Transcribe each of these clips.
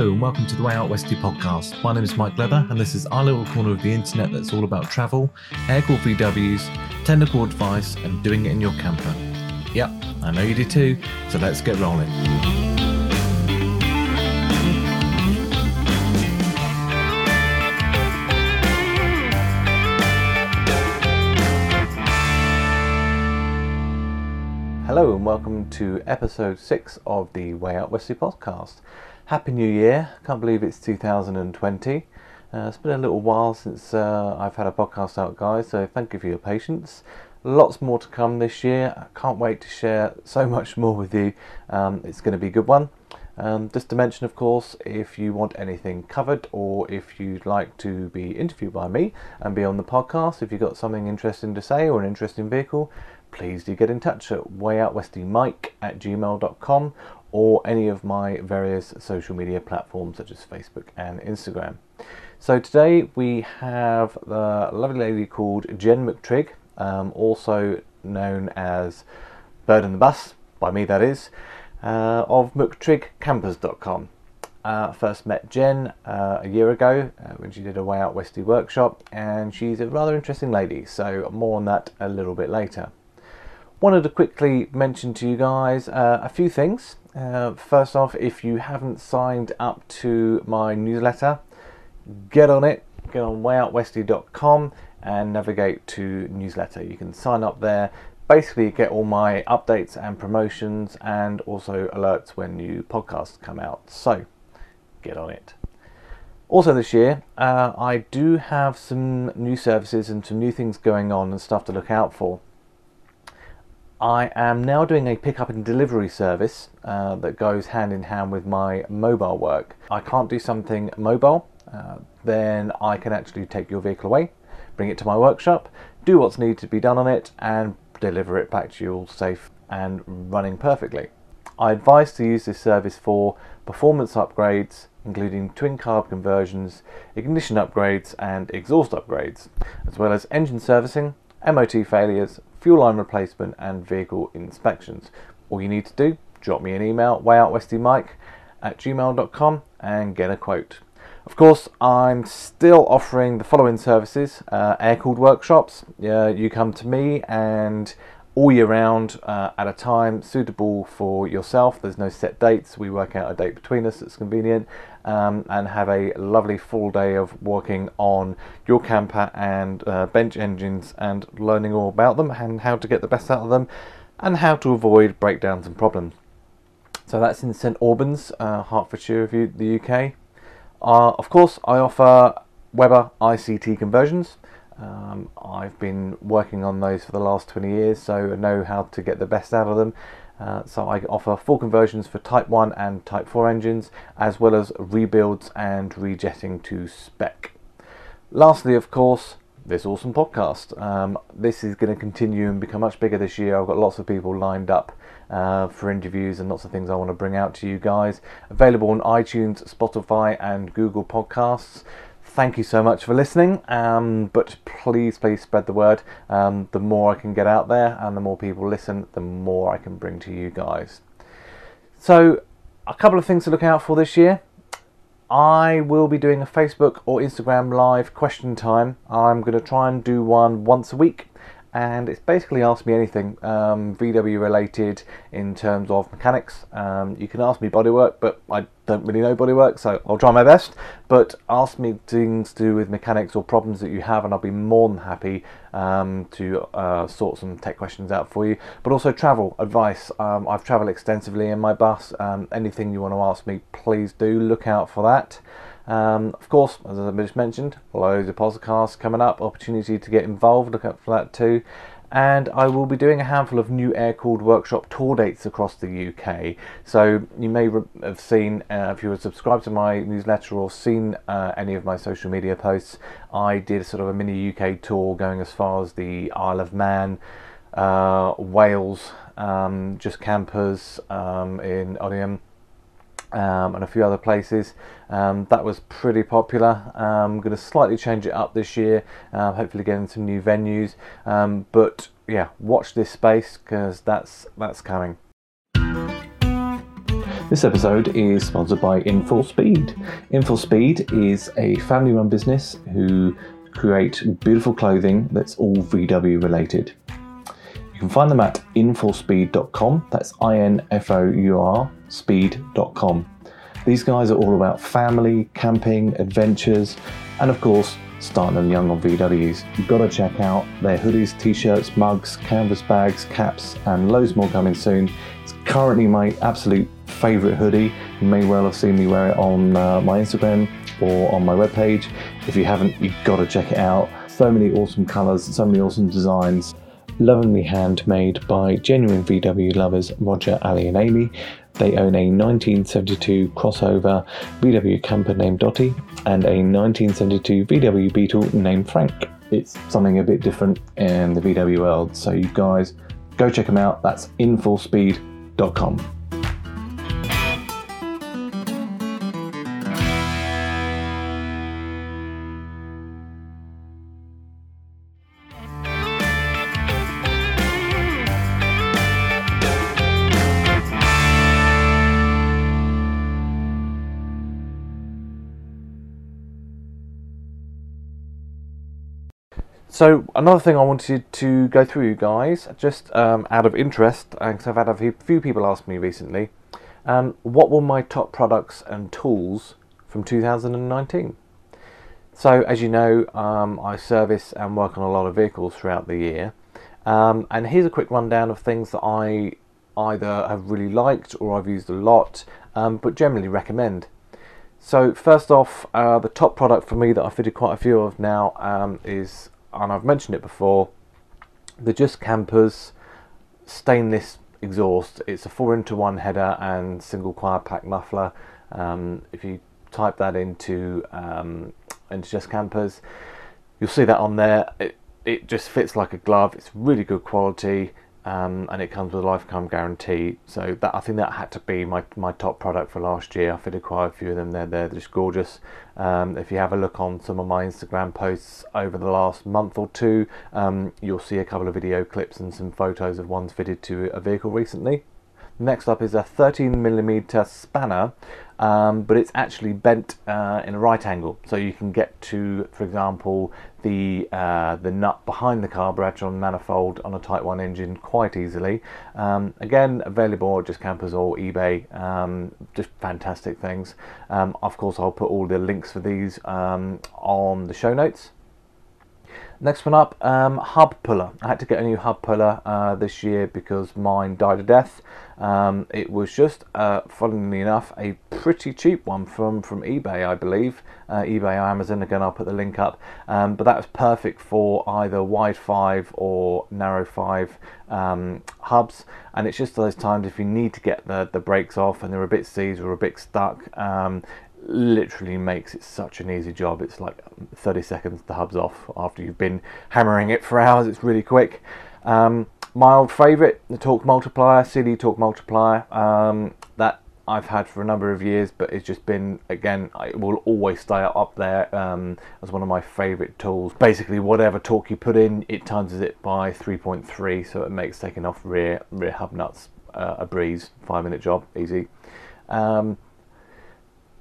Hello and welcome to the Way Out Westy podcast. My name is Mike Leather and this is our little corner of the internet that's all about travel, air cooled VWs, technical advice, and doing it in your camper. Yep, I know you do too, so let's get rolling. Hello and welcome to episode 6 of the Way Out Westy podcast. Happy New Year! Can't believe it's 2020. Uh, it's been a little while since uh, I've had a podcast out, guys, so thank you for your patience. Lots more to come this year. I can't wait to share so much more with you. Um, it's going to be a good one. Um, just to mention, of course, if you want anything covered or if you'd like to be interviewed by me and be on the podcast, if you've got something interesting to say or an interesting vehicle, please do get in touch at wayoutwestymike at gmail.com or any of my various social media platforms such as Facebook and Instagram. So today we have the lovely lady called Jen McTrigg, um, also known as Bird in the Bus, by me that is, uh, of McTriggCampers.com. Uh, first met Jen uh, a year ago uh, when she did a Way Out Westy workshop, and she's a rather interesting lady. So more on that a little bit later. Wanted to quickly mention to you guys uh, a few things. Uh, first off, if you haven't signed up to my newsletter, get on it. Get on wayoutwesty.com and navigate to newsletter. You can sign up there. Basically, get all my updates and promotions, and also alerts when new podcasts come out. So, get on it. Also, this year, uh, I do have some new services and some new things going on and stuff to look out for. I am now doing a pickup and delivery service uh, that goes hand in hand with my mobile work. I can't do something mobile, uh, then I can actually take your vehicle away, bring it to my workshop, do what's needed to be done on it, and deliver it back to you all safe and running perfectly. I advise to use this service for performance upgrades, including twin carb conversions, ignition upgrades, and exhaust upgrades, as well as engine servicing, MOT failures, fuel line replacement, and vehicle inspections. All you need to do, drop me an email, wayoutwestymike at gmail.com, and get a quote. Of course, I'm still offering the following services uh, air cooled workshops. Uh, you come to me and all year round uh, at a time suitable for yourself. There's no set dates. We work out a date between us that's convenient um, and have a lovely full day of working on your camper and uh, bench engines and learning all about them and how to get the best out of them and how to avoid breakdowns and problems. So that's in St Albans, uh, Hertfordshire, the UK. Uh, of course, I offer Weber ICT conversions. Um, I've been working on those for the last 20 years, so I know how to get the best out of them. Uh, so I offer full conversions for Type 1 and Type 4 engines, as well as rebuilds and rejetting to spec. Lastly, of course, this awesome podcast. Um, this is going to continue and become much bigger this year. I've got lots of people lined up uh, for interviews and lots of things I want to bring out to you guys. Available on iTunes, Spotify, and Google Podcasts thank you so much for listening. Um, but please, please spread the word. Um, the more I can get out there and the more people listen, the more I can bring to you guys. So, a couple of things to look out for this year. I will be doing a Facebook or Instagram live question time. I'm going to try and do one once a week and it's basically asked me anything um, VW related in terms of mechanics. Um, you can ask me bodywork, but I don't really know bodywork, so I'll try my best. But ask me things to do with mechanics or problems that you have, and I'll be more than happy um, to uh, sort some tech questions out for you. But also travel advice. Um, I've travelled extensively in my bus. Um, anything you want to ask me, please do look out for that. Um, of course, as I just mentioned, loads of podcasts coming up, opportunity to get involved, look out for that too. And I will be doing a handful of new air cooled workshop tour dates across the UK. So you may have seen, uh, if you were subscribed to my newsletter or seen uh, any of my social media posts, I did sort of a mini UK tour going as far as the Isle of Man, uh, Wales, um, just campers um, in Odiham um, and a few other places. Um, that was pretty popular. I'm um, going to slightly change it up this year, uh, hopefully getting some new venues. Um, but yeah, watch this space because that's that's coming. This episode is sponsored by In Four Speed. In Four Speed is a family run business who create beautiful clothing that's all VW related. Can find them at infourspeed.com. That's I N F O U R speed.com. These guys are all about family, camping, adventures, and of course, starting them young on VWs. You've got to check out their hoodies, t shirts, mugs, canvas bags, caps, and loads more coming soon. It's currently my absolute favourite hoodie. You may well have seen me wear it on uh, my Instagram or on my webpage. If you haven't, you've got to check it out. So many awesome colours, so many awesome designs. Lovingly handmade by genuine VW lovers Roger, Ali, and Amy. They own a 1972 crossover VW camper named Dotty and a 1972 VW Beetle named Frank. It's something a bit different in the VW world, so you guys go check them out. That's infourspeed.com. So another thing I wanted to go through, you guys, just um, out of interest, because I've had a few people ask me recently, um, what were my top products and tools from 2019? So as you know, um, I service and work on a lot of vehicles throughout the year, um, and here's a quick rundown of things that I either have really liked or I've used a lot, um, but generally recommend. So first off, uh, the top product for me that I've fitted quite a few of now um, is and I've mentioned it before, the Just Campers stainless exhaust. It's a four into one header and single quiet pack muffler. Um, if you type that into um, into Just Campers, you'll see that on there. It, it just fits like a glove. It's really good quality um, and it comes with a lifetime guarantee. So that I think that had to be my, my top product for last year. I fitted quite a few of them. They're they're just gorgeous. Um, if you have a look on some of my Instagram posts over the last month or two, um, you'll see a couple of video clips and some photos of ones fitted to a vehicle recently. Next up is a 13mm spanner, um, but it's actually bent uh, in a right angle, so you can get to, for example, the uh, the nut behind the carburetor on manifold on a Type 1 engine quite easily. Um, again, available at just campers or eBay. Um, just fantastic things. Um, of course, I'll put all the links for these um, on the show notes. Next one up, um, hub puller. I had to get a new hub puller uh, this year because mine died a death. Um, it was just, uh, funnily enough, a pretty cheap one from, from eBay, I believe. Uh, eBay or Amazon, again, I'll put the link up. Um, but that was perfect for either wide 5 or narrow 5 um, hubs. And it's just those times if you need to get the, the brakes off and they're a bit seized or a bit stuck, um, literally makes it such an easy job. It's like 30 seconds, the hub's off after you've been hammering it for hours. It's really quick. Um, my old favourite, the Torque Multiplier, CD Torque Multiplier. Um, that I've had for a number of years, but it's just been again, it will always stay up there um, as one of my favourite tools. Basically, whatever torque you put in, it times it by 3.3, so it makes taking off rear rear hub nuts uh, a breeze. Five minute job, easy. Um,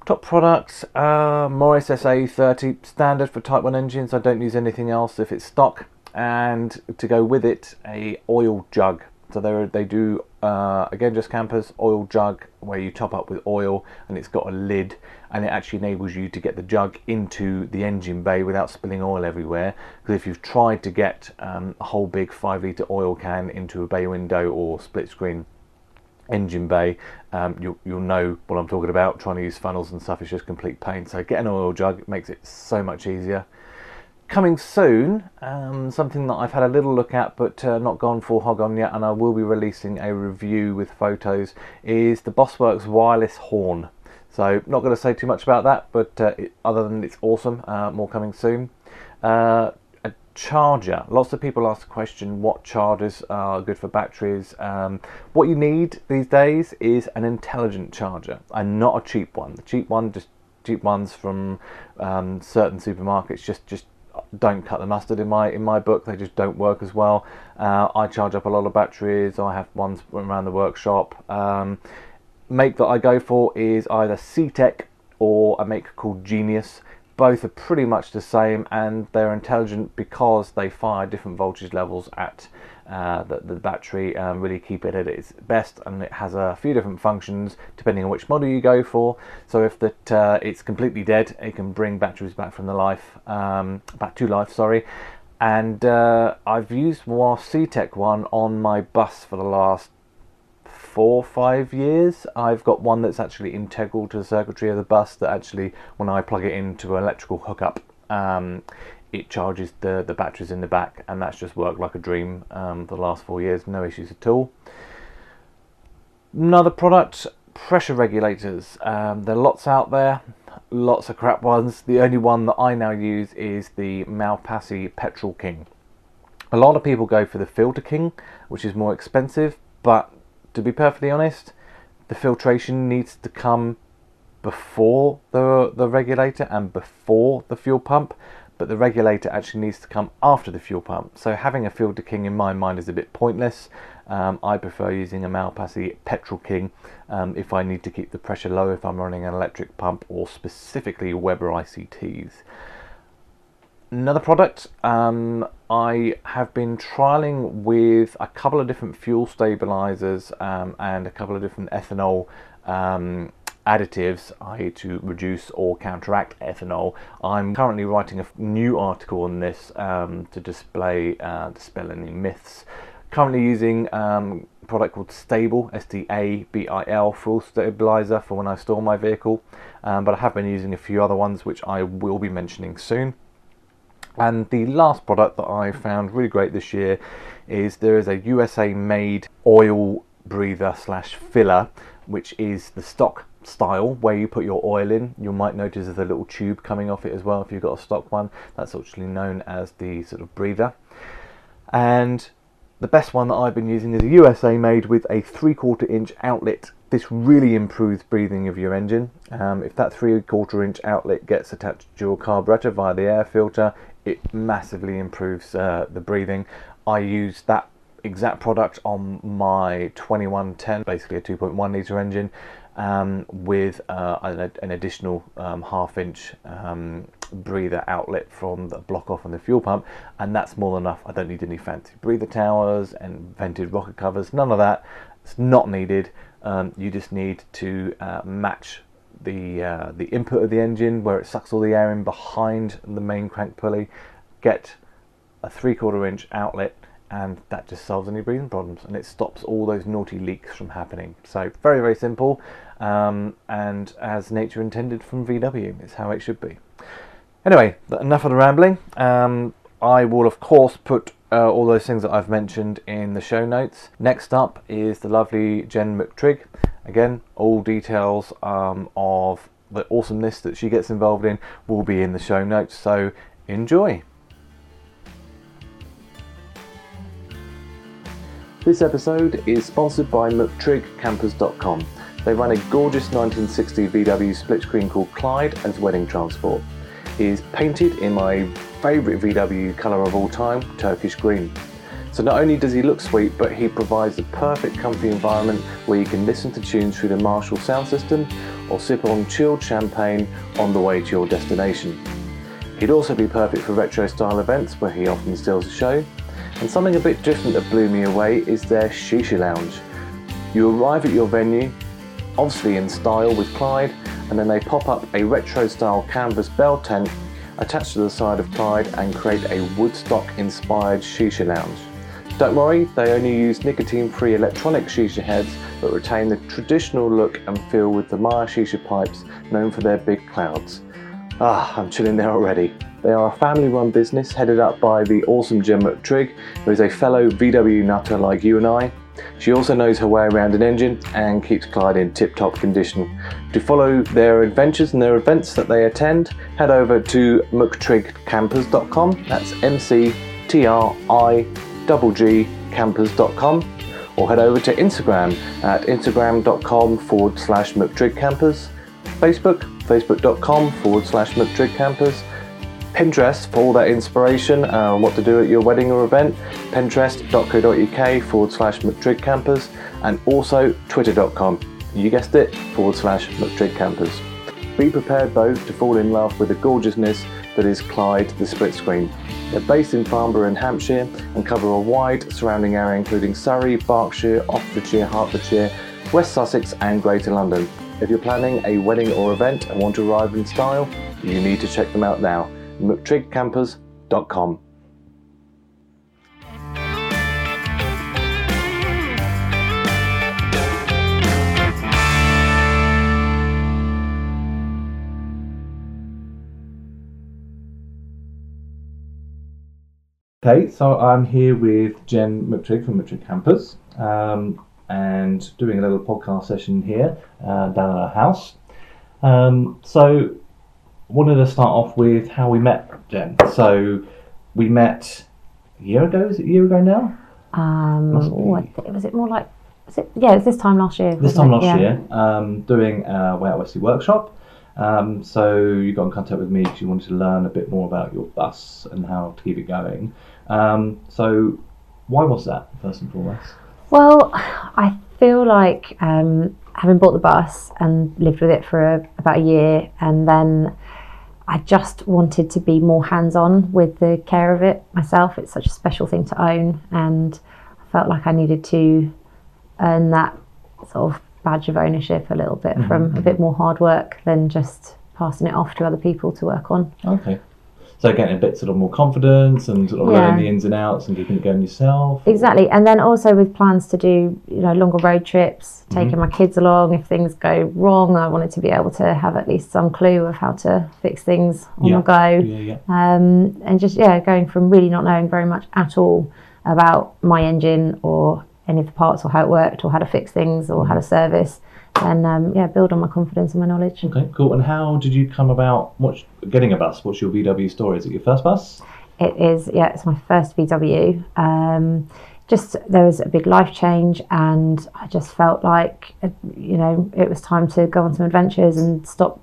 Top products, uh, Morris SA30 standard for Type 1 engines. I don't use anything else if it's stock. And to go with it, a oil jug. So they they do uh, again just campers oil jug where you top up with oil and it's got a lid and it actually enables you to get the jug into the engine bay without spilling oil everywhere. Because if you've tried to get um, a whole big five litre oil can into a bay window or split screen engine bay, um, you'll, you'll know what I'm talking about. Trying to use funnels and stuff is just complete pain. So get an oil jug, it makes it so much easier. Coming soon, um, something that I've had a little look at but uh, not gone full hog on yet, and I will be releasing a review with photos, is the Bossworks wireless horn. So not going to say too much about that, but uh, it, other than it's awesome, uh, more coming soon. Charger. Lots of people ask the question what chargers are good for batteries. Um, what you need these days is an intelligent charger and not a cheap one. The cheap one, just cheap ones from um, certain supermarkets, just just don't cut the mustard in my in my book. They just don't work as well. Uh, I charge up a lot of batteries. I have ones around the workshop. Um, make that I go for is either CTEK or a make called Genius. Both are pretty much the same and they're intelligent because they fire different voltage levels at uh, the, the, battery um, really keep it at its best and it has a few different functions depending on which model you go for. So if that uh, it's completely dead it can bring batteries back from the life um, back to life sorry. And uh, I've used more CTEK one on my bus for the last four five years I've got one that's actually integral to the circuitry of the bus that actually when I plug it into an electrical hookup um, it charges the, the batteries in the back, and that's just worked like a dream um, the last four years, no issues at all. Another product, pressure regulators. Um, there are lots out there, lots of crap ones. The only one that I now use is the Malpassi Petrol King. A lot of people go for the Filter King, which is more expensive, but to be perfectly honest, the filtration needs to come before the the regulator and before the fuel pump but the regulator actually needs to come after the fuel pump. So having a filter king in my mind is a bit pointless. Um, I prefer using a Malpassi Petrol King um, if I need to keep the pressure low if I'm running an electric pump or specifically Weber ICTs. Another product um, I have been trialing with a couple of different fuel stabilizers um, and a couple of different ethanol um, additives, i.e., to reduce or counteract ethanol. I'm currently writing a new article on this um, to display uh, dispel any myths. Currently using um, a product called Stabil, S-T-A-B-I-L, fuel stabilizer for when I store my vehicle. Um, but I have been using a few other ones, which I will be mentioning soon. And the last product that I found really great this year is there is a USA made oil breather slash filler, which is the stock style where you put your oil in. You might notice there's a little tube coming off it as well if you've got a stock one. That's actually known as the sort of breather. And the best one that I've been using is a USA made with a three quarter inch outlet. This really improves breathing of your engine. Um, if that three quarter inch outlet gets attached to your carburetor via the air filter, it massively improves uh, the breathing. I use that exact product on my 2110, basically a 2.1 litre engine, um, with uh, an, additional um, half inch um, breather outlet from the block off on the fuel pump, and that's more than enough. I don't need any fancy breather towers and vented rocker covers, none of that. It's not needed. Um, you just need to uh, match the uh, the input of the engine where it sucks all the air in behind the main crank pulley. Get a three quarter inch outlet and that just solves any breathing problems and it stops all those naughty leaks from happening. So very very simple um, and as nature intended from VW is how it should be. Anyway, enough of the rambling. Um, I will of course put uh, all those things that I've mentioned in the show notes. Next up is the lovely Jen McTrigg. Again, all details um, of the awesomeness that she gets involved in will be in the show notes. So enjoy. This episode is sponsored by McTriggCampers.com. They run a gorgeous 1960 VW split screen called Clyde as wedding transport. It is painted in my favourite VW colour of all time, Turkish green. So not only does he look sweet, but he provides a perfect comfy environment where you can listen to tunes through the Marshall sound system or sip on chilled champagne on the way to your destination. He'd also be perfect for retro style events where he often steals a show and something a bit different that blew me away is their Shisha Lounge. You arrive at your venue, obviously in style with Clyde, and then they pop up a retro style canvas bell tent attached to the side of Clyde and create a Woodstock inspired Shisha Lounge. Don't worry, they only use nicotine free electronic shisha heads but retain the traditional look and feel with the Maya shisha pipes known for their big clouds. Ah, I'm chilling there already. They are a family run business headed up by the awesome Jen McTrigg, who is a fellow VW nutter like you and I. She also knows her way around an engine and keeps Clyde in tip top condition. To follow their adventures and their events that they attend, head over to mctriggcampers.com. That's M C T R I G or head over to Instagram at instagram.com forward slash mctriggcampers, Facebook, facebook.com forward slash mctriggcampers, Pinterest for all that inspiration on uh, what to do at your wedding or event, pinterest.co.uk forward slash McTriggCampers, and also twitter.com you guessed it, forward slash McTrigg Campers. Be prepared though to fall in love with the gorgeousness that is Clyde the split screen. They're based in Farnborough in Hampshire and cover a wide surrounding area including Surrey, Berkshire, Oxfordshire, Hertfordshire, West Sussex and Greater London. If you're planning a wedding or event and want to arrive in style, you need to check them out now. McTriggCampers.com. Okay, so I'm here with Jen McTrigg from McTrigg Campers um, and doing a little podcast session here uh, down at our house. Um, so, wanted to start off with how we met, Jen. So, we met a year ago. Is it a year ago now? Um, Must be. what, was it more like? Was it, yeah, it was this time last year. This time it? last Yeah. year, um, doing a Way Out Westy workshop. Um, so you got in contact with me because you wanted to learn a bit more about your bus and how to keep it going. Um, so why was that first and foremost? Well, I feel like um, having bought the bus and lived with it for a, about a year, and then I just wanted to be more hands-on with the care of it myself. It's such a special thing to own, and I felt like I needed to earn that sort of badge of ownership a little bit from a bit more hard work than just passing it off to other people to work on. Okay. So getting a bit sort of more confidence and sort of Yeah. learning the ins and outs and keeping it going yourself. Exactly, and then also with plans to do you know longer road trips, taking Mm-hmm. my kids along. If things go wrong, I wanted to be able to have at least some clue of how to fix things on Yeah. the go. Yeah, yeah. Um, and just yeah, going from really not knowing very much at all about my engine or any of the parts or how it worked or how to fix things or how Mm-hmm. to service, and um, yeah, build on my confidence and my knowledge. Okay, cool. And how did you come about what's, getting a bus? What's your VW story? Is it your first bus? It is, yeah, it's my first VW. Um, just there was a big life change, and I just felt like, uh, you know, it was time to go on some adventures and stop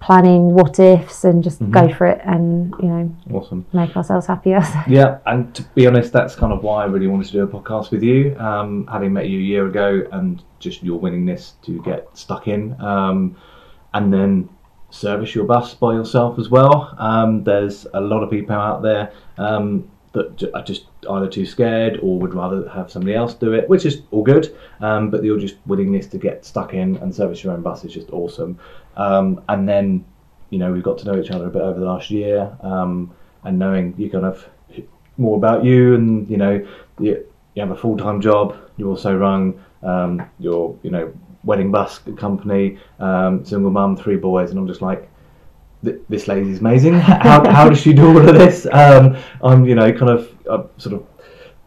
planning what ifs and just go for it and, you know, Awesome. make ourselves happier. Yeah, and to be honest, that's kind of why I really wanted to do a podcast with you. Um, having met you a year ago, and just your willingness to get stuck in, um, and then service your bus by yourself as well. Um, there's a lot of people out there um, that are just either too scared or would rather have somebody else do it, which is all good. Um, but your just willingness to get stuck in and service your own bus is just awesome. Um, and then, you know, we've got to know each other a bit over the last year, um, and knowing you kind of more about you, and you know, you, you have a full time job. You also run um, your, you know, wedding bus company, um, single mum, three boys, and I'm just like, th- this lady's amazing. How, how does she do all of this? Um, I'm, you know, kind of uh, sort of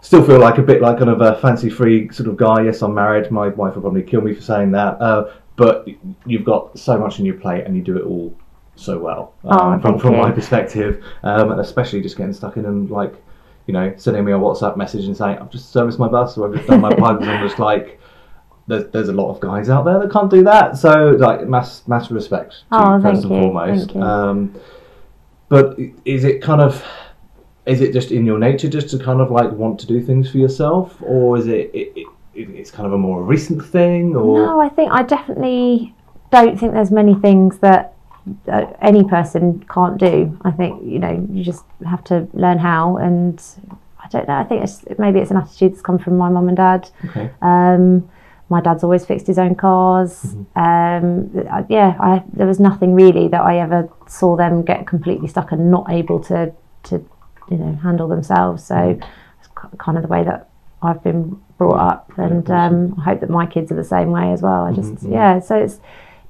still feel like a bit like kind of a fancy free sort of guy. Yes, I'm married. My wife will probably kill me for saying that. Uh, but you've got so much on your plate and you do it all so well Oh, um, from, from my perspective. Um, and especially just getting stuck in and like, you know, sending me a WhatsApp message and saying, I've just serviced my bus or I've just done my pipes. I'm just like, there's, there's a lot of guys out there that can't do that. So, like, mass, mass respect to Oh, you, first and you, foremost. Um, but is it kind of is it just in your nature just to kind of like want to do things for yourself or is it, it, it it's kind of a more recent thing or No, I think I definitely don't think there's many things that uh, any person can't do. I think you know you just have to learn how, and I don't know. I think it's maybe it's an attitude that's come from my mum and dad. okay Um, my dad's always fixed his own cars. Mm-hmm. Um, I- yeah, I, there was nothing really that I ever saw them get completely stuck and not able to to you know handle themselves. So Mm-hmm. it's kind of the way that I've been brought up, and um, I hope that my kids are the same way as well. I just Mm-hmm, yeah, so it's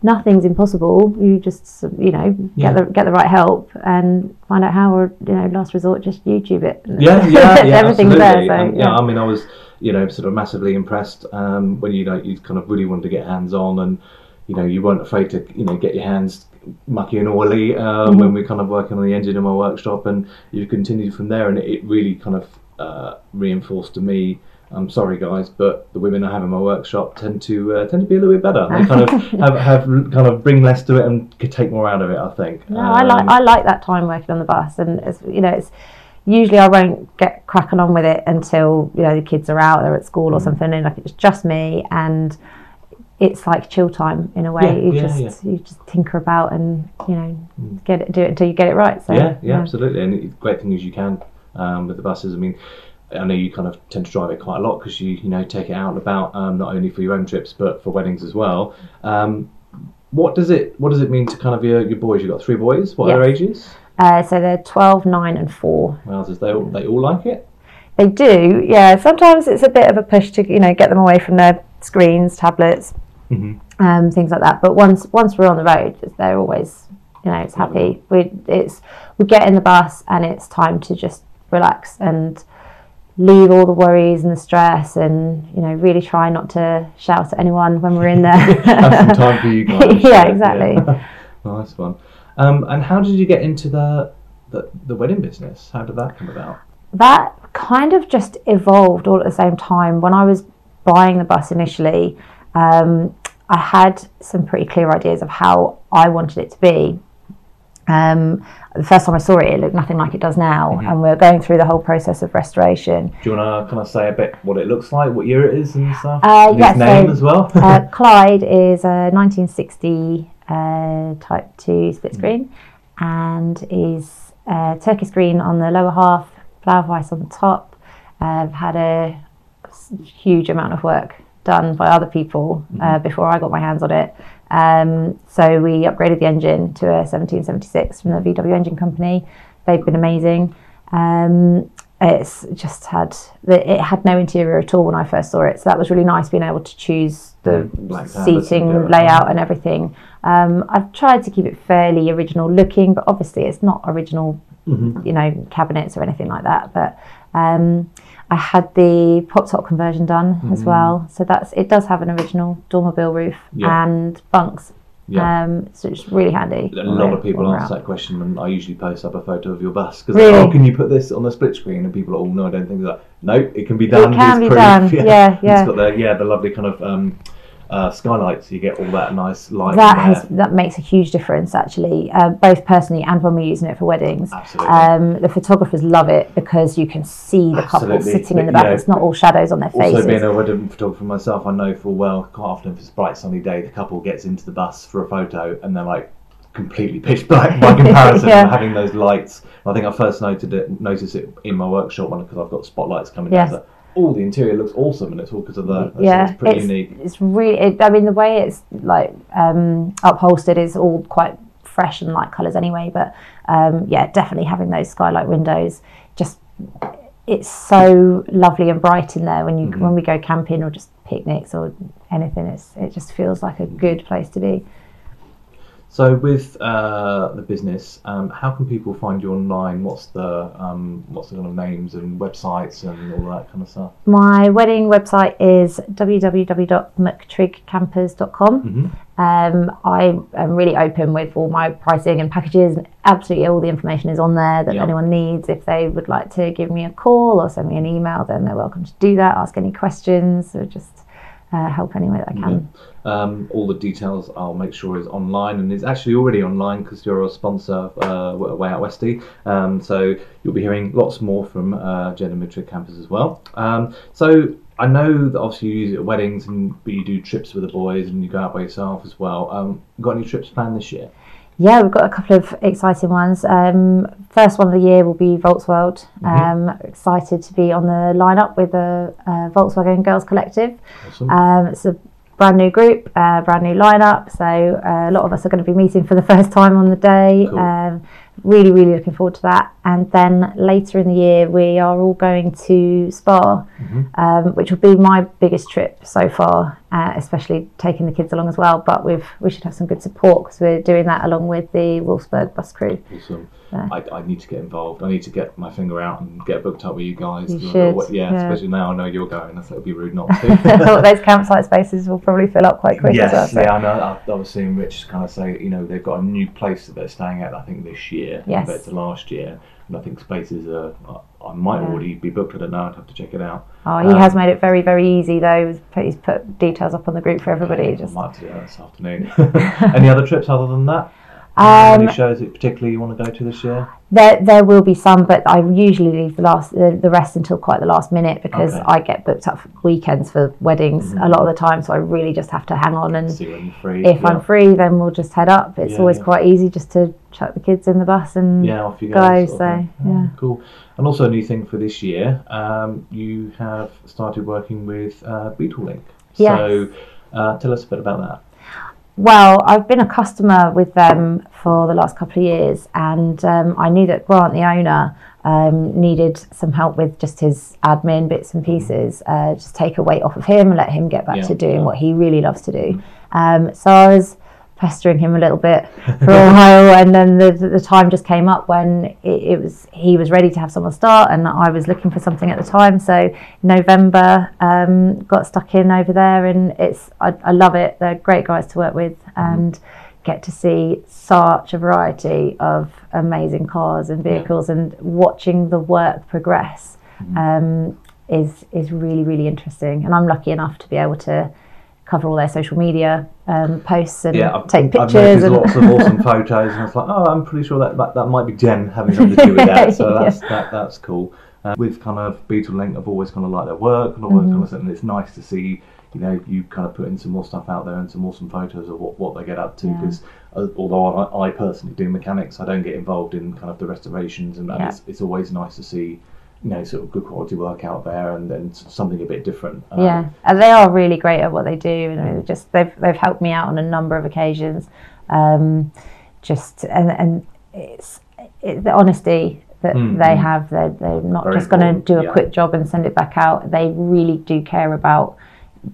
nothing's impossible. You just you know Yeah. get the get the right help and find out how, or you know, last resort just YouTube it. yeah yeah yeah everything's absolutely. there. So And, yeah. I mean I was you know sort of massively impressed um, when you know you kind of really wanted to get hands on and you know you weren't afraid to you know get your hands mucky and oily um, when we're kind of working on the engine in my workshop and you continued from there and it, it really kind of uh, reinforced to me I'm sorry, guys, but the women I have in my workshop tend to uh, tend to be a little bit better. They kind of have, have kind of bring less to it and could take more out of it. I think. No, I like Um, I like that time working on the bus, and it's you know it's usually I won't get cracking on with it until you know the kids are out, they're at school or Mm. something, and like it's just me, and it's like chill time in a way. Yeah, you yeah, just you just tinker about and you know Mm. get it do it until you get it right. So yeah, yeah, absolutely. And the great thing is you can um, with the buses. I mean, I know you kind of tend to drive it quite a lot because you you know take it out and about, um, not only for your own trips but for weddings as well. Um, what does it What does it mean to kind of your, your boys? You've got three boys. What are their ages? Uh, so they're 12, 9 and 4. Well, does they all, they all like it? They do, yeah. Sometimes it's a bit of a push to you know get them away from their screens, tablets, hmm um, things like that. But once once we're on the road, they're always you know it's happy. We it's we get in the bus and it's time to just relax and leave all the worries and the stress and you know really try not to shout at anyone when we're in there. Have some time for you guys. Yeah, exactly. nice one. Um, and how did you get into the, the the wedding business? How did that come about? that kind of just evolved all at the same time. When I was buying the bus initially, um, I had some pretty clear ideas of how I wanted it to be. Um, the first time I saw it, it looked nothing like it does now, and we're going through the whole process of restoration. Do you want to kind of say a bit what it looks like, what year it is, and stuff? Uh, And yeah, name so, as well. uh, Clyde is a 1960 uh, Type 2 split screen and is uh, Turkish green on the lower half, flower vice on the top. Uh, I've had a huge amount of work done by other people uh, before I got my hands on it. Um, so we upgraded the engine to a 1776 from the VW engine company. They've been amazing. Um, it's just had it had no interior at all when I first saw it, so that was really nice being able to choose the Black canvas and seating layout and everything. Um, I've tried to keep it fairly original looking, but obviously it's not original, Mhm. you know, cabinets or anything like that. But um, I had the pop top conversion done as well, so that's it. Does have an original dormobile roof Yeah. and bunks, Yeah. um, so it's really handy. A lot of people ask that question, and I usually post up a photo of your bus because Really? oh, can you put this on the split screen? And people are, oh no, I don't think that. No, it can be done. can Here's be proof." done, yeah, yeah. It's got the yeah the lovely kind of um, uh, skylights. You get all that nice light. That has that makes a huge difference actually, uh, both personally and when we're using it for weddings. Absolutely. Um, the photographers love it because you can see the couple Absolutely. sitting in the back. you know, it's not all shadows on their faces. Also, being a wedding photographer myself, I know full well quite often if it's a bright sunny day, the couple gets into the bus for a photo and they're like completely pitch black by comparison. Yeah. having those lights, I think I first noted it, noticed it in my workshop one because I've got spotlights coming Yes. down. So, oh, the interior looks awesome, and it's all because of that. That's- yeah, it's pretty it's, unique. it's really. It, I mean, the way it's like um, upholstered is all quite fresh and light colours anyway. But um, yeah, definitely having those skylight windows, just it's so lovely and bright in there when you Mm-hmm. when we go camping or just picnics or anything. It's it just feels like a good place to be. So, with uh, the business, um, how can people find you online? What's the um, what's the kind of names and websites and all that kind of stuff? My wedding website is www.mctriggcampers.com. hmm Um, I am really open with all my pricing and packages, and absolutely all the information is on there that Yeah. anyone needs. If they would like to give me a call or send me an email, then they're welcome to do that. Ask any questions or just uh, help any way that I can. Um, all the details I'll make sure is online and it's actually already online because you're a sponsor uh, Way Out Westy. Um, so you'll be hearing lots more from uh, Jen and McTrigg Campers as well. Um, so I know that obviously you use it at weddings and but you do trips with the boys and you go out by yourself as well. Um, got any trips planned this year? Yeah, we've got a couple of exciting ones. Um, first one of the year will be Volksworld. Um, excited to be on the lineup with the uh, Volkswagen Girls Collective. Awesome. Um, it's a brand new group, uh, brand new lineup. So uh, a lot of us are going to be meeting for the first time on the day. Cool. Really, really looking forward to that. And then later in the year, we are all going to Spa, um, which will be my biggest trip so far, uh, especially taking the kids along as well. But we've we should have some good support because we're doing that along with the Wolfsburg bus crew. Awesome. Yeah. I, I need to get involved. I need to get my finger out and get booked up with you guys. You I should, thought, yeah, yeah. especially now I know you're going. So it'd be rude not to. Those campsite spaces will probably fill up quite quick as well. Yes, so- yeah, I know. I, I was seeing Rich kind of say, you know, they've got a new place that they're staying at. I think this year Yes. compared to last year, and I think spaces are. I- I might Yeah. already be booked. I don't know. I'd have to check it out. Oh, he Um, has made it very, very easy though. He's put, he's put details up on the group for everybody. I Just might do that this afternoon. Any other trips other than that? Any Um, shows that particularly you want to go to this year? there, there will be some, but I usually leave the last the, the rest until quite the last minute because Okay. I get booked up for weekends for weddings a lot of the time. So I really just have to hang on and See when you're free. if yeah. I'm free, then we'll just head up. It's Yeah, always yeah. quite easy just to chuck the kids in the bus and yeah, off you go. go. so yeah. Cool. And also a new thing for this year, um, you have started working with uh, BeetleLink. Yes. So uh, tell us a bit about that. Well, I've been a customer with them for the last couple of years, and um, I knew that Grant, the owner, um, needed some help with just his admin bits and pieces. Uh, just take a weight off of him and let him get back Yeah, to doing what he really loves to do. Um, so I was pestering him a little bit for a while, and then the, the time just came up when it, it was he was ready to have someone start, and I was looking for something at the time. So November um, got stuck in over there, and it's I, I love it. They're great guys to work with, and get to see such a variety of amazing cars and vehicles, and watching the work progress um, is is really really interesting. And I'm lucky enough to be able to cover all their social media um, posts and Yeah, I've, take I've pictures noticed and lots of awesome photos, and I was like, oh, I'm pretty sure that that, that might be Jen having something to do with that. So that's that, that's cool. Uh, with kind of Beetle Link, I've always kind of liked their work, and always Mm-hmm. kind of and it's nice to see. You know, you kind of put in some more stuff out there and some awesome photos of what, what they get up to. Yeah. Because uh, although I, I personally do mechanics, I don't get involved in kind of the restorations, and, and Yeah. it's, it's always nice to see, you know, sort of good quality work out there, and then something a bit different. Um, yeah, and they are really great at what they do, and just they've they've helped me out on a number of occasions. Um, just and and it's it, the honesty that Mm, they mm. have. They're they're not Very just going to do a yeah. quick job and send it back out. They really do care about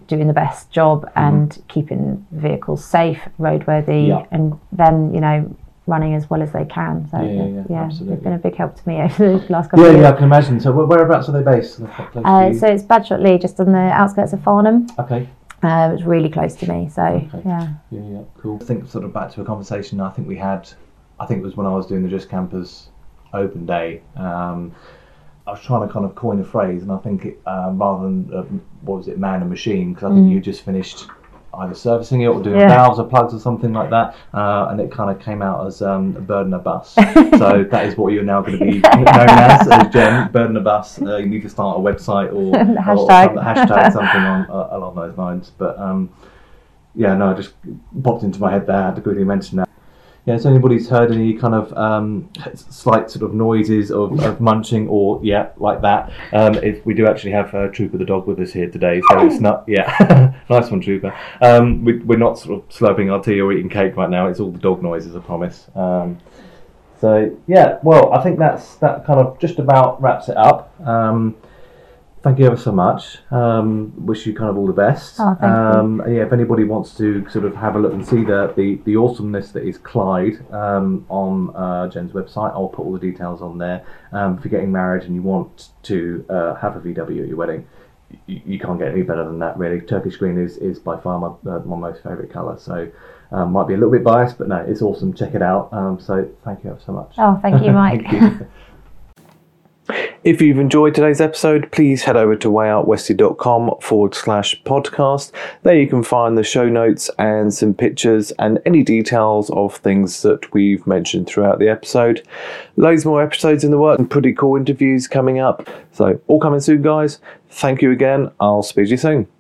doing the best job Mm-hmm. and keeping vehicles safe, roadworthy, Yeah. and then you know running as well as they can. So Yeah, yeah, yeah, absolutely. they've been a big help to me over the last couple Yeah, of years. yeah, I can imagine. So, whereabouts are they based? They're quite close to Uh, so it's Badshot Lea, just on the outskirts of Farnham. okay. Uh, it's really close to me, so Okay. yeah. Yeah, yeah, cool. I think sort of back to a conversation I think we had. I think it was when I was doing the Just Campers Open Day. Um, I was trying to kind of coin a phrase, and I think it, um, rather than uh, what was it, man and machine, because I think you just finished either servicing it or doing. Yeah. valves or plugs or something like that, uh, and it kind of came out as um, a bird and a bus. so that is what you're now going to be known as, as Jen, bird and a bus. Uh, you need to start a website or, or Hashtag. some- hashtag something on, uh, along those lines. But um, yeah, no, it just popped into my head there. I had to quickly mention that. Yeah, has anybody's heard any kind of um, slight sort of noises of, of munching or yeah, like that? Um, if we do actually have uh, Trooper the dog with us here today, so it's not yeah, nice one, Trooper. Um, we, we're not sort of slurping our tea or eating cake right now. It's all the dog noises, I promise. Um, so yeah, well, I think that's that kind of just about wraps it up. Um, thank you ever so much. Um, wish you kind of all the best. Oh, thank um, and Yeah, if anybody wants to sort of have a look and see the the, the awesomeness that is Clyde um, on uh, Jen's website, I'll put all the details on there. Um, if you're getting married and you want to uh, have a VW at your wedding. You, you can't get any better than that, really. Turkish green is, is by far my, uh, my most favourite colour. So, um, might be a little bit biased, but no, it's awesome. Check it out. Um, so, thank you ever so much. Oh, thank you, Mike. Thank you. If you've enjoyed today's episode, please head over to wayoutwesty.com forward slash podcast. There you can find the show notes and some pictures and any details of things that we've mentioned throughout the episode. Loads more episodes in the work and pretty cool interviews coming up. So, all coming soon, guys. Thank you again. I'll speak to you soon.